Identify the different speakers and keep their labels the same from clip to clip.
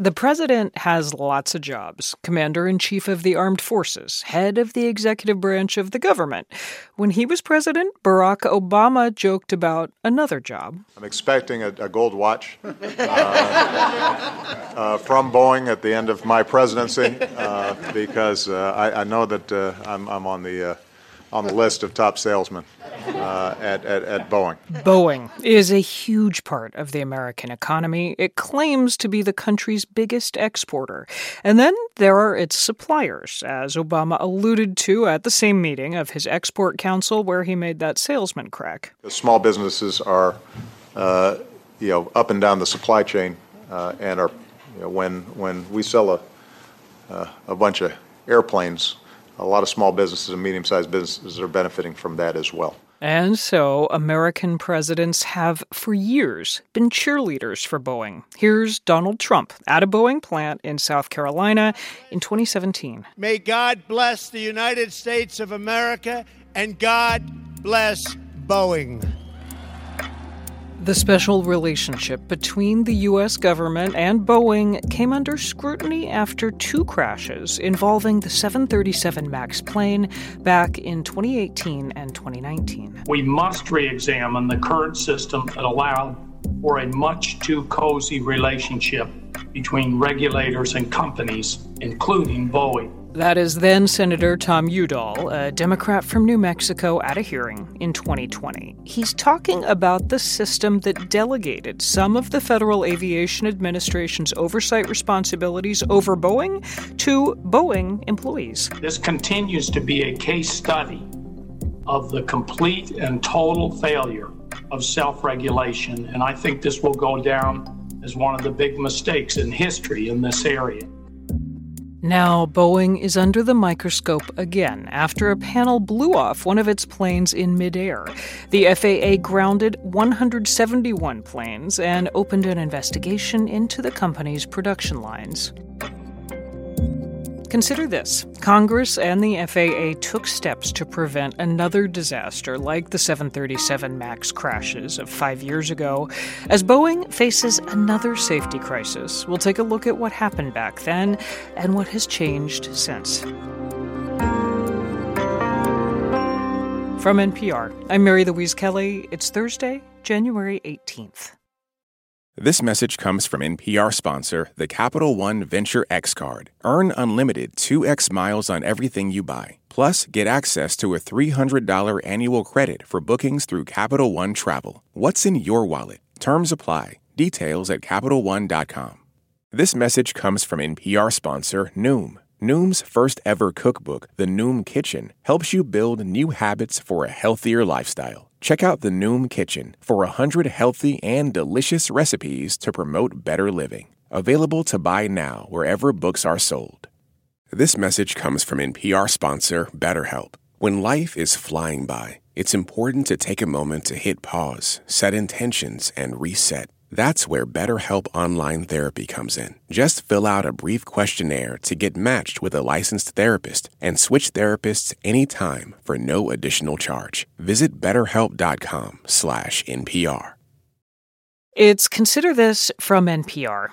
Speaker 1: The president has lots of jobs commander in chief of the armed forces, head of the executive branch of the government. When he was president, Barack Obama joked about another job.
Speaker 2: I'm expecting a, a gold watch uh, uh, from Boeing at the end of my presidency uh, because uh, I, I, know that uh, I'm, I'm, on the uh, on the list of top salesmen uh, at, at, at, Boeing.
Speaker 1: Boeing is a huge part of the American economy. It claims to be the country's biggest exporter. And then there are its suppliers, as Obama alluded to at the same meeting of his Export Council where he made that salesman crack.
Speaker 2: The small businesses are, uh, you know, up and down the supply chain uh, and are, you know, when, when we sell a, uh, a bunch of airplanes, a lot of small businesses and medium sized businesses are benefiting from that as well.
Speaker 1: And so, American presidents have for years been cheerleaders for Boeing. Here's Donald Trump at a Boeing plant in South Carolina in 2017.
Speaker 3: May God bless the United States of America and God bless Boeing.
Speaker 1: The special relationship between the U.S. government and Boeing came under scrutiny after two crashes involving the 737 MAX plane back in 2018 and 2019.
Speaker 4: We must re examine the current system that allowed for a much too cozy relationship between regulators and companies, including Boeing.
Speaker 1: That is then Senator Tom Udall, a Democrat from New Mexico, at a hearing in 2020. He's talking about the system that delegated some of the Federal Aviation Administration's oversight responsibilities over Boeing to Boeing employees.
Speaker 4: This continues to be a case study of the complete and total failure of self regulation, and I think this will go down as one of the big mistakes in history in this area.
Speaker 1: Now, Boeing is under the microscope again after a panel blew off one of its planes in midair. The FAA grounded 171 planes and opened an investigation into the company's production lines. Consider this Congress and the FAA took steps to prevent another disaster like the 737 MAX crashes of five years ago. As Boeing faces another safety crisis, we'll take a look at what happened back then and what has changed since. From NPR, I'm Mary Louise Kelly. It's Thursday, January 18th.
Speaker 5: This message comes from NPR sponsor, the Capital One Venture X Card. Earn unlimited 2x miles on everything you buy. Plus, get access to a $300 annual credit for bookings through Capital One Travel. What's in your wallet? Terms apply. Details at CapitalOne.com. This message comes from NPR sponsor, Noom. Noom's first ever cookbook, The Noom Kitchen, helps you build new habits for a healthier lifestyle. Check out the Noom Kitchen for 100 healthy and delicious recipes to promote better living. Available to buy now wherever books are sold. This message comes from NPR sponsor BetterHelp. When life is flying by, it's important to take a moment to hit pause, set intentions, and reset. That's where BetterHelp Online Therapy comes in. Just fill out a brief questionnaire to get matched with a licensed therapist and switch therapists anytime for no additional charge. Visit betterhelp.com slash NPR.
Speaker 1: It's Consider This from NPR.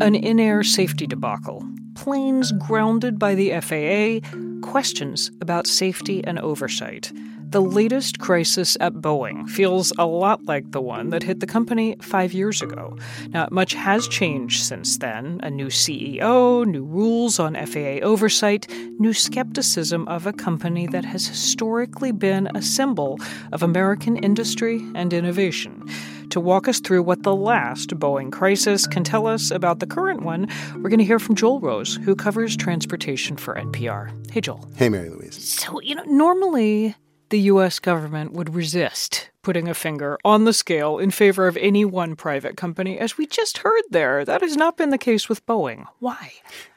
Speaker 1: An in-air safety debacle. Planes grounded by the FAA, questions about safety and oversight. The latest crisis at Boeing feels a lot like the one that hit the company five years ago. Now, much has changed since then a new CEO, new rules on FAA oversight, new skepticism of a company that has historically been a symbol of American industry and innovation. To walk us through what the last Boeing crisis can tell us about the current one, we're going to hear from Joel Rose, who covers transportation for NPR. Hey, Joel.
Speaker 6: Hey, Mary Louise.
Speaker 1: So, you know, normally the U.S. government would resist putting a finger on the scale in favor of any one private company. As we just heard there, that has not been the case with Boeing. Why?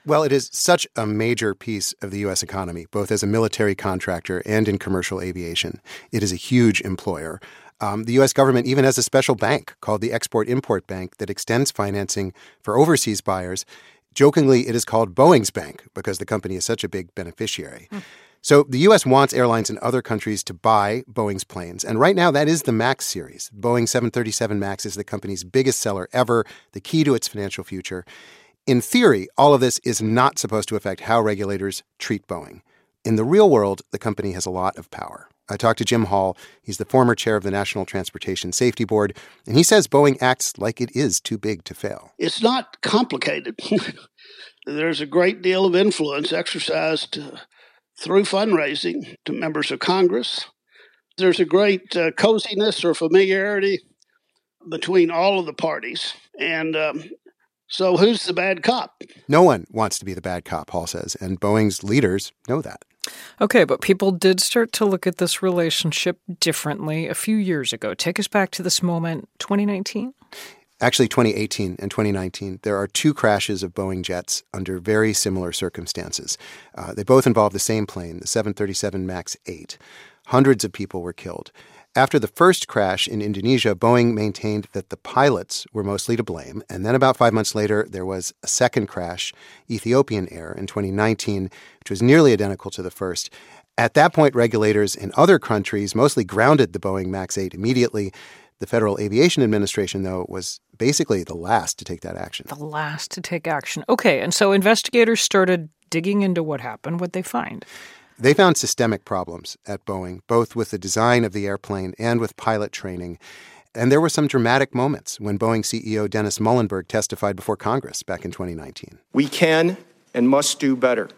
Speaker 6: Well, it is such a major piece of the U.S. economy, both as a military contractor and in commercial aviation. It is a huge employer. Um, the U.S. government even has a special bank called the Export Import Bank that extends financing for overseas buyers. Jokingly, it is called Boeing's Bank because the company is such a big beneficiary. Mm. So the U.S. wants airlines in other countries to buy Boeing's planes. And right now, that is the MAX series. Boeing 737 MAX is the company's biggest seller ever, the key to its financial future. In theory, all of this is not supposed to affect how regulators treat Boeing. In the real world, the company has a lot of power. I talked to Jim Hall. He's the former chair of the National Transportation Safety Board, and he says Boeing acts like it is too big to fail.
Speaker 7: It's not complicated. There's a great deal of influence exercised through fundraising to members of Congress. There's a great uh, coziness or familiarity between all of the parties. And um, so, who's the bad cop?
Speaker 6: No one wants to be the bad cop, Hall says, and Boeing's leaders know that.
Speaker 1: Okay, but people did start to look at this relationship differently a few years ago. Take us back to this moment, 2019?
Speaker 6: Actually, 2018 and 2019, there are two crashes of Boeing jets under very similar circumstances. Uh, they both involve the same plane, the 737 MAX 8. Hundreds of people were killed. After the first crash in Indonesia, Boeing maintained that the pilots were mostly to blame. And then about five months later, there was a second crash, Ethiopian Air, in 2019, which was nearly identical to the first. At that point, regulators in other countries mostly grounded the Boeing MAX 8 immediately. The Federal Aviation Administration, though, was basically the last to take that action.
Speaker 1: The last to take action. Okay, and so investigators started digging into what happened. What they find?
Speaker 6: They found systemic problems at Boeing, both with the design of the airplane and with pilot training. And there were some dramatic moments when Boeing CEO Dennis Muilenburg testified before Congress back in 2019.
Speaker 8: We can and must do better.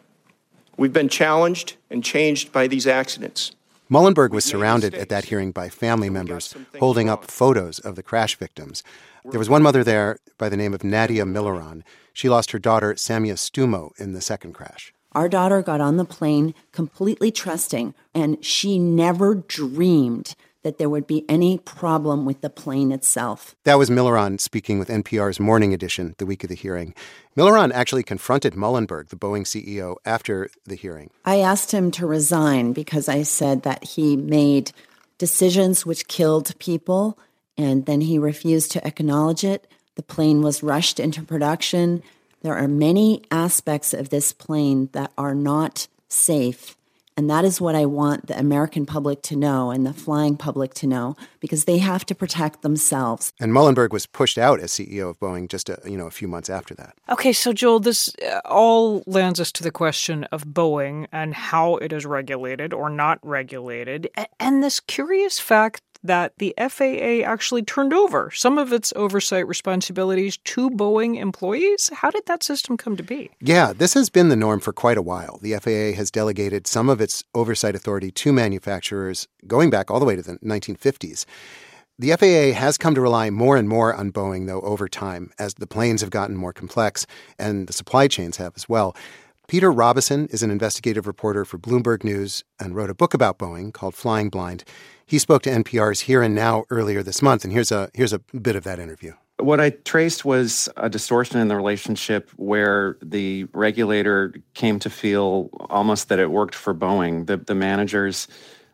Speaker 8: We've been challenged and changed by these accidents.
Speaker 6: Muilenburg was surrounded at that hearing by family members holding up photos of the crash victims. There was one mother there by the name of Nadia Milleron. She lost her daughter, Samya Stumo, in the second crash.
Speaker 9: Our daughter got on the plane completely trusting, and she never dreamed that there would be any problem with the plane itself.
Speaker 6: That was Milleron speaking with NPR's Morning Edition the week of the hearing. Milleron actually confronted Muilenburg, the Boeing CEO, after the hearing.
Speaker 9: I asked him to resign because I said that he made decisions which killed people, and then he refused to acknowledge it. The plane was rushed into production. There are many aspects of this plane that are not safe. And that is what I want the American public to know and the flying public to know because they have to protect themselves.
Speaker 6: And Muilenburg was pushed out as CEO of Boeing just a, you know a few months after that.
Speaker 1: Okay, so Joel, this uh, all lands us to the question of Boeing and how it is regulated or not regulated, and this curious fact that the FAA actually turned over some of its oversight responsibilities to Boeing employees. How did that system come to be?
Speaker 6: Yeah, this has been the norm for quite a while. The FAA has delegated some of its oversight authority to manufacturers going back all the way to the 1950s. The FAA has come to rely more and more on Boeing, though, over time, as the planes have gotten more complex and the supply chains have as well. Peter Robison is an investigative reporter for Bloomberg News and wrote a book about Boeing called Flying Blind. He spoke to NPR's Here and Now earlier this month, and here's a here's a bit of that interview.
Speaker 10: What I traced was a distortion in the relationship where the regulator came to feel almost that it worked for Boeing. The, the managers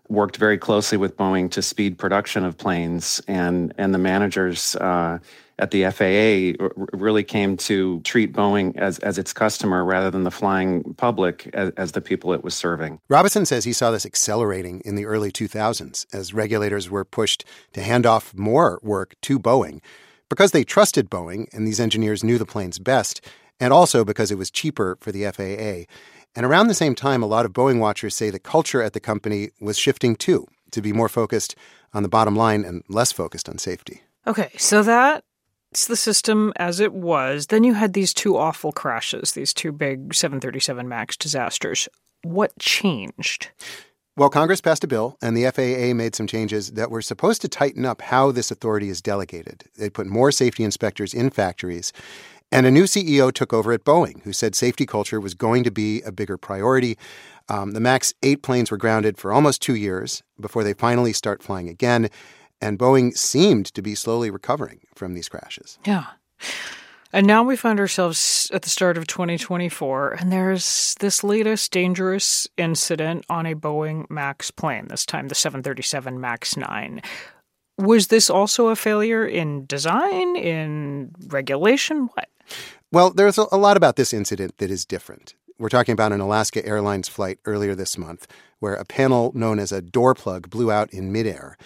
Speaker 10: worked very closely with Boeing to speed production of planes, and and the managers uh, at the FAA really came to treat Boeing as, as its customer rather than the flying public as, as the people it was serving.
Speaker 6: Robison says he saw this accelerating in the early 2000s as regulators were pushed to hand off more work to Boeing because they trusted Boeing and these engineers knew the planes best, and also because it was cheaper for the FAA. And around the same time, a lot of Boeing watchers say the culture at the company was shifting too, to be more focused on the bottom line and less focused on safety.
Speaker 1: Okay, so that it's the system as it was. Then you had these two awful crashes, these two big 737 MAX disasters. What changed?
Speaker 6: Well, Congress passed a bill, and the FAA made some changes that were supposed to tighten up how this authority is delegated. They put more safety inspectors in factories. And a new CEO took over at Boeing, who said safety culture was going to be a bigger priority. Um, the MAX 8 planes were grounded for almost two years before they finally start flying again and Boeing seemed to be slowly recovering from these crashes.
Speaker 1: Yeah. And now we find ourselves at the start of 2024, and there's this latest dangerous incident on a Boeing MAX plane, this time the 737 MAX 9. Was this also a failure in design, in regulation? What?
Speaker 6: Well, there's a lot about this incident that is different. We're talking about an Alaska Airlines flight earlier this month where a panel known as a door plug blew out in midair.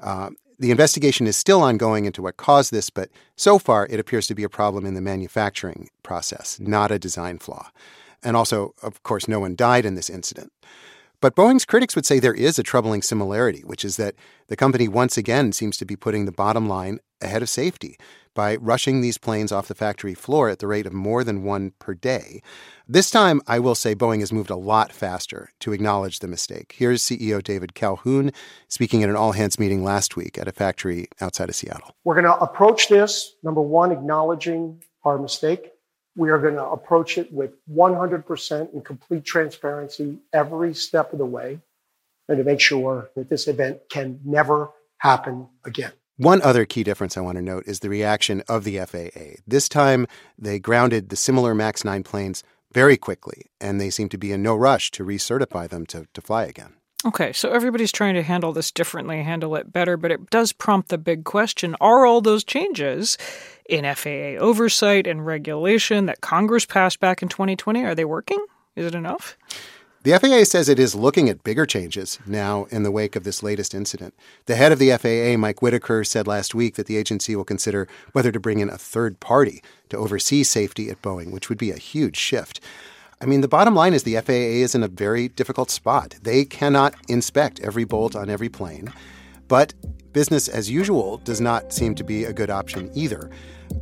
Speaker 6: Uh, The investigation is still ongoing into what caused this, but so far it appears to be a problem in the manufacturing process, not a design flaw. And also, of course, no one died in this incident. But Boeing's critics would say there is a troubling similarity, which is that the company once again seems to be putting the bottom line ahead of safety by rushing these planes off the factory floor at the rate of more than one per day. This time, I will say Boeing has moved a lot faster to acknowledge the mistake. Here's CEO David Calhoun speaking at an all hands meeting last week at a factory outside of Seattle.
Speaker 11: We're going to approach this, number one, acknowledging our mistake. We are going to approach it with 100% and complete transparency every step of the way and to make sure that this event can never happen again.
Speaker 6: One other key difference I want to note is the reaction of the FAA. This time, they grounded the similar MAX 9 planes very quickly, and they seem to be in no rush to recertify them to, to fly again.
Speaker 1: Okay, so everybody's trying to handle this differently, handle it better, but it does prompt the big question are all those changes in FAA oversight and regulation that Congress passed back in 2020 are they working? Is it enough?
Speaker 6: The FAA says it is looking at bigger changes now in the wake of this latest incident. The head of the FAA, Mike Whitaker, said last week that the agency will consider whether to bring in a third party to oversee safety at Boeing, which would be a huge shift. I mean, the bottom line is the FAA is in a very difficult spot. They cannot inspect every bolt on every plane, but business as usual does not seem to be a good option either.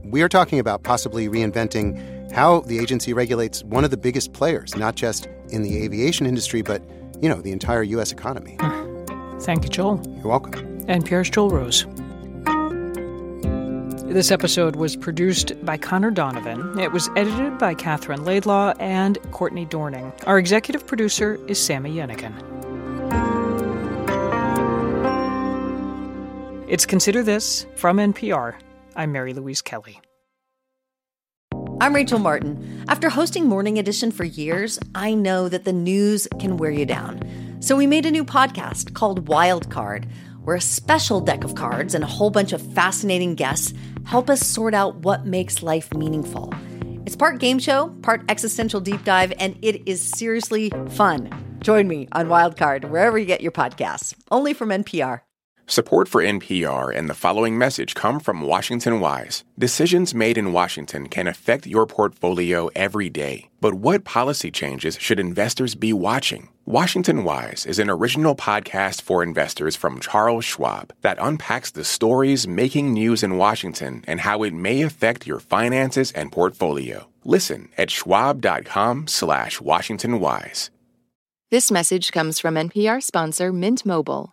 Speaker 6: We are talking about possibly reinventing how the agency regulates one of the biggest players, not just in the aviation industry, but, you know, the entire U.S. economy.
Speaker 1: Thank you, Joel.
Speaker 6: You're welcome.
Speaker 1: NPR's Joel Rose. This episode was produced by Connor Donovan. It was edited by Catherine Laidlaw and Courtney Dorning. Our executive producer is Sami Yenigun. It's Consider This from NPR. I'm Mary Louise Kelly.
Speaker 12: I'm Rachel Martin. After hosting Morning Edition for years, I know that the news can wear you down. So we made a new podcast called Wild Card where a special deck of cards and a whole bunch of fascinating guests help us sort out what makes life meaningful. It's part game show, part existential deep dive, and it is seriously fun. Join me on Wildcard wherever you get your podcasts, only from NPR.
Speaker 5: Support for NPR and the following message come from Washington Wise. Decisions made in Washington can affect your portfolio every day. But what policy changes should investors be watching? Washington Wise is an original podcast for investors from Charles Schwab that unpacks the stories making news in Washington and how it may affect your finances and portfolio. Listen at schwab.com slash Washington Wise.
Speaker 13: This message comes from NPR sponsor Mint Mobile.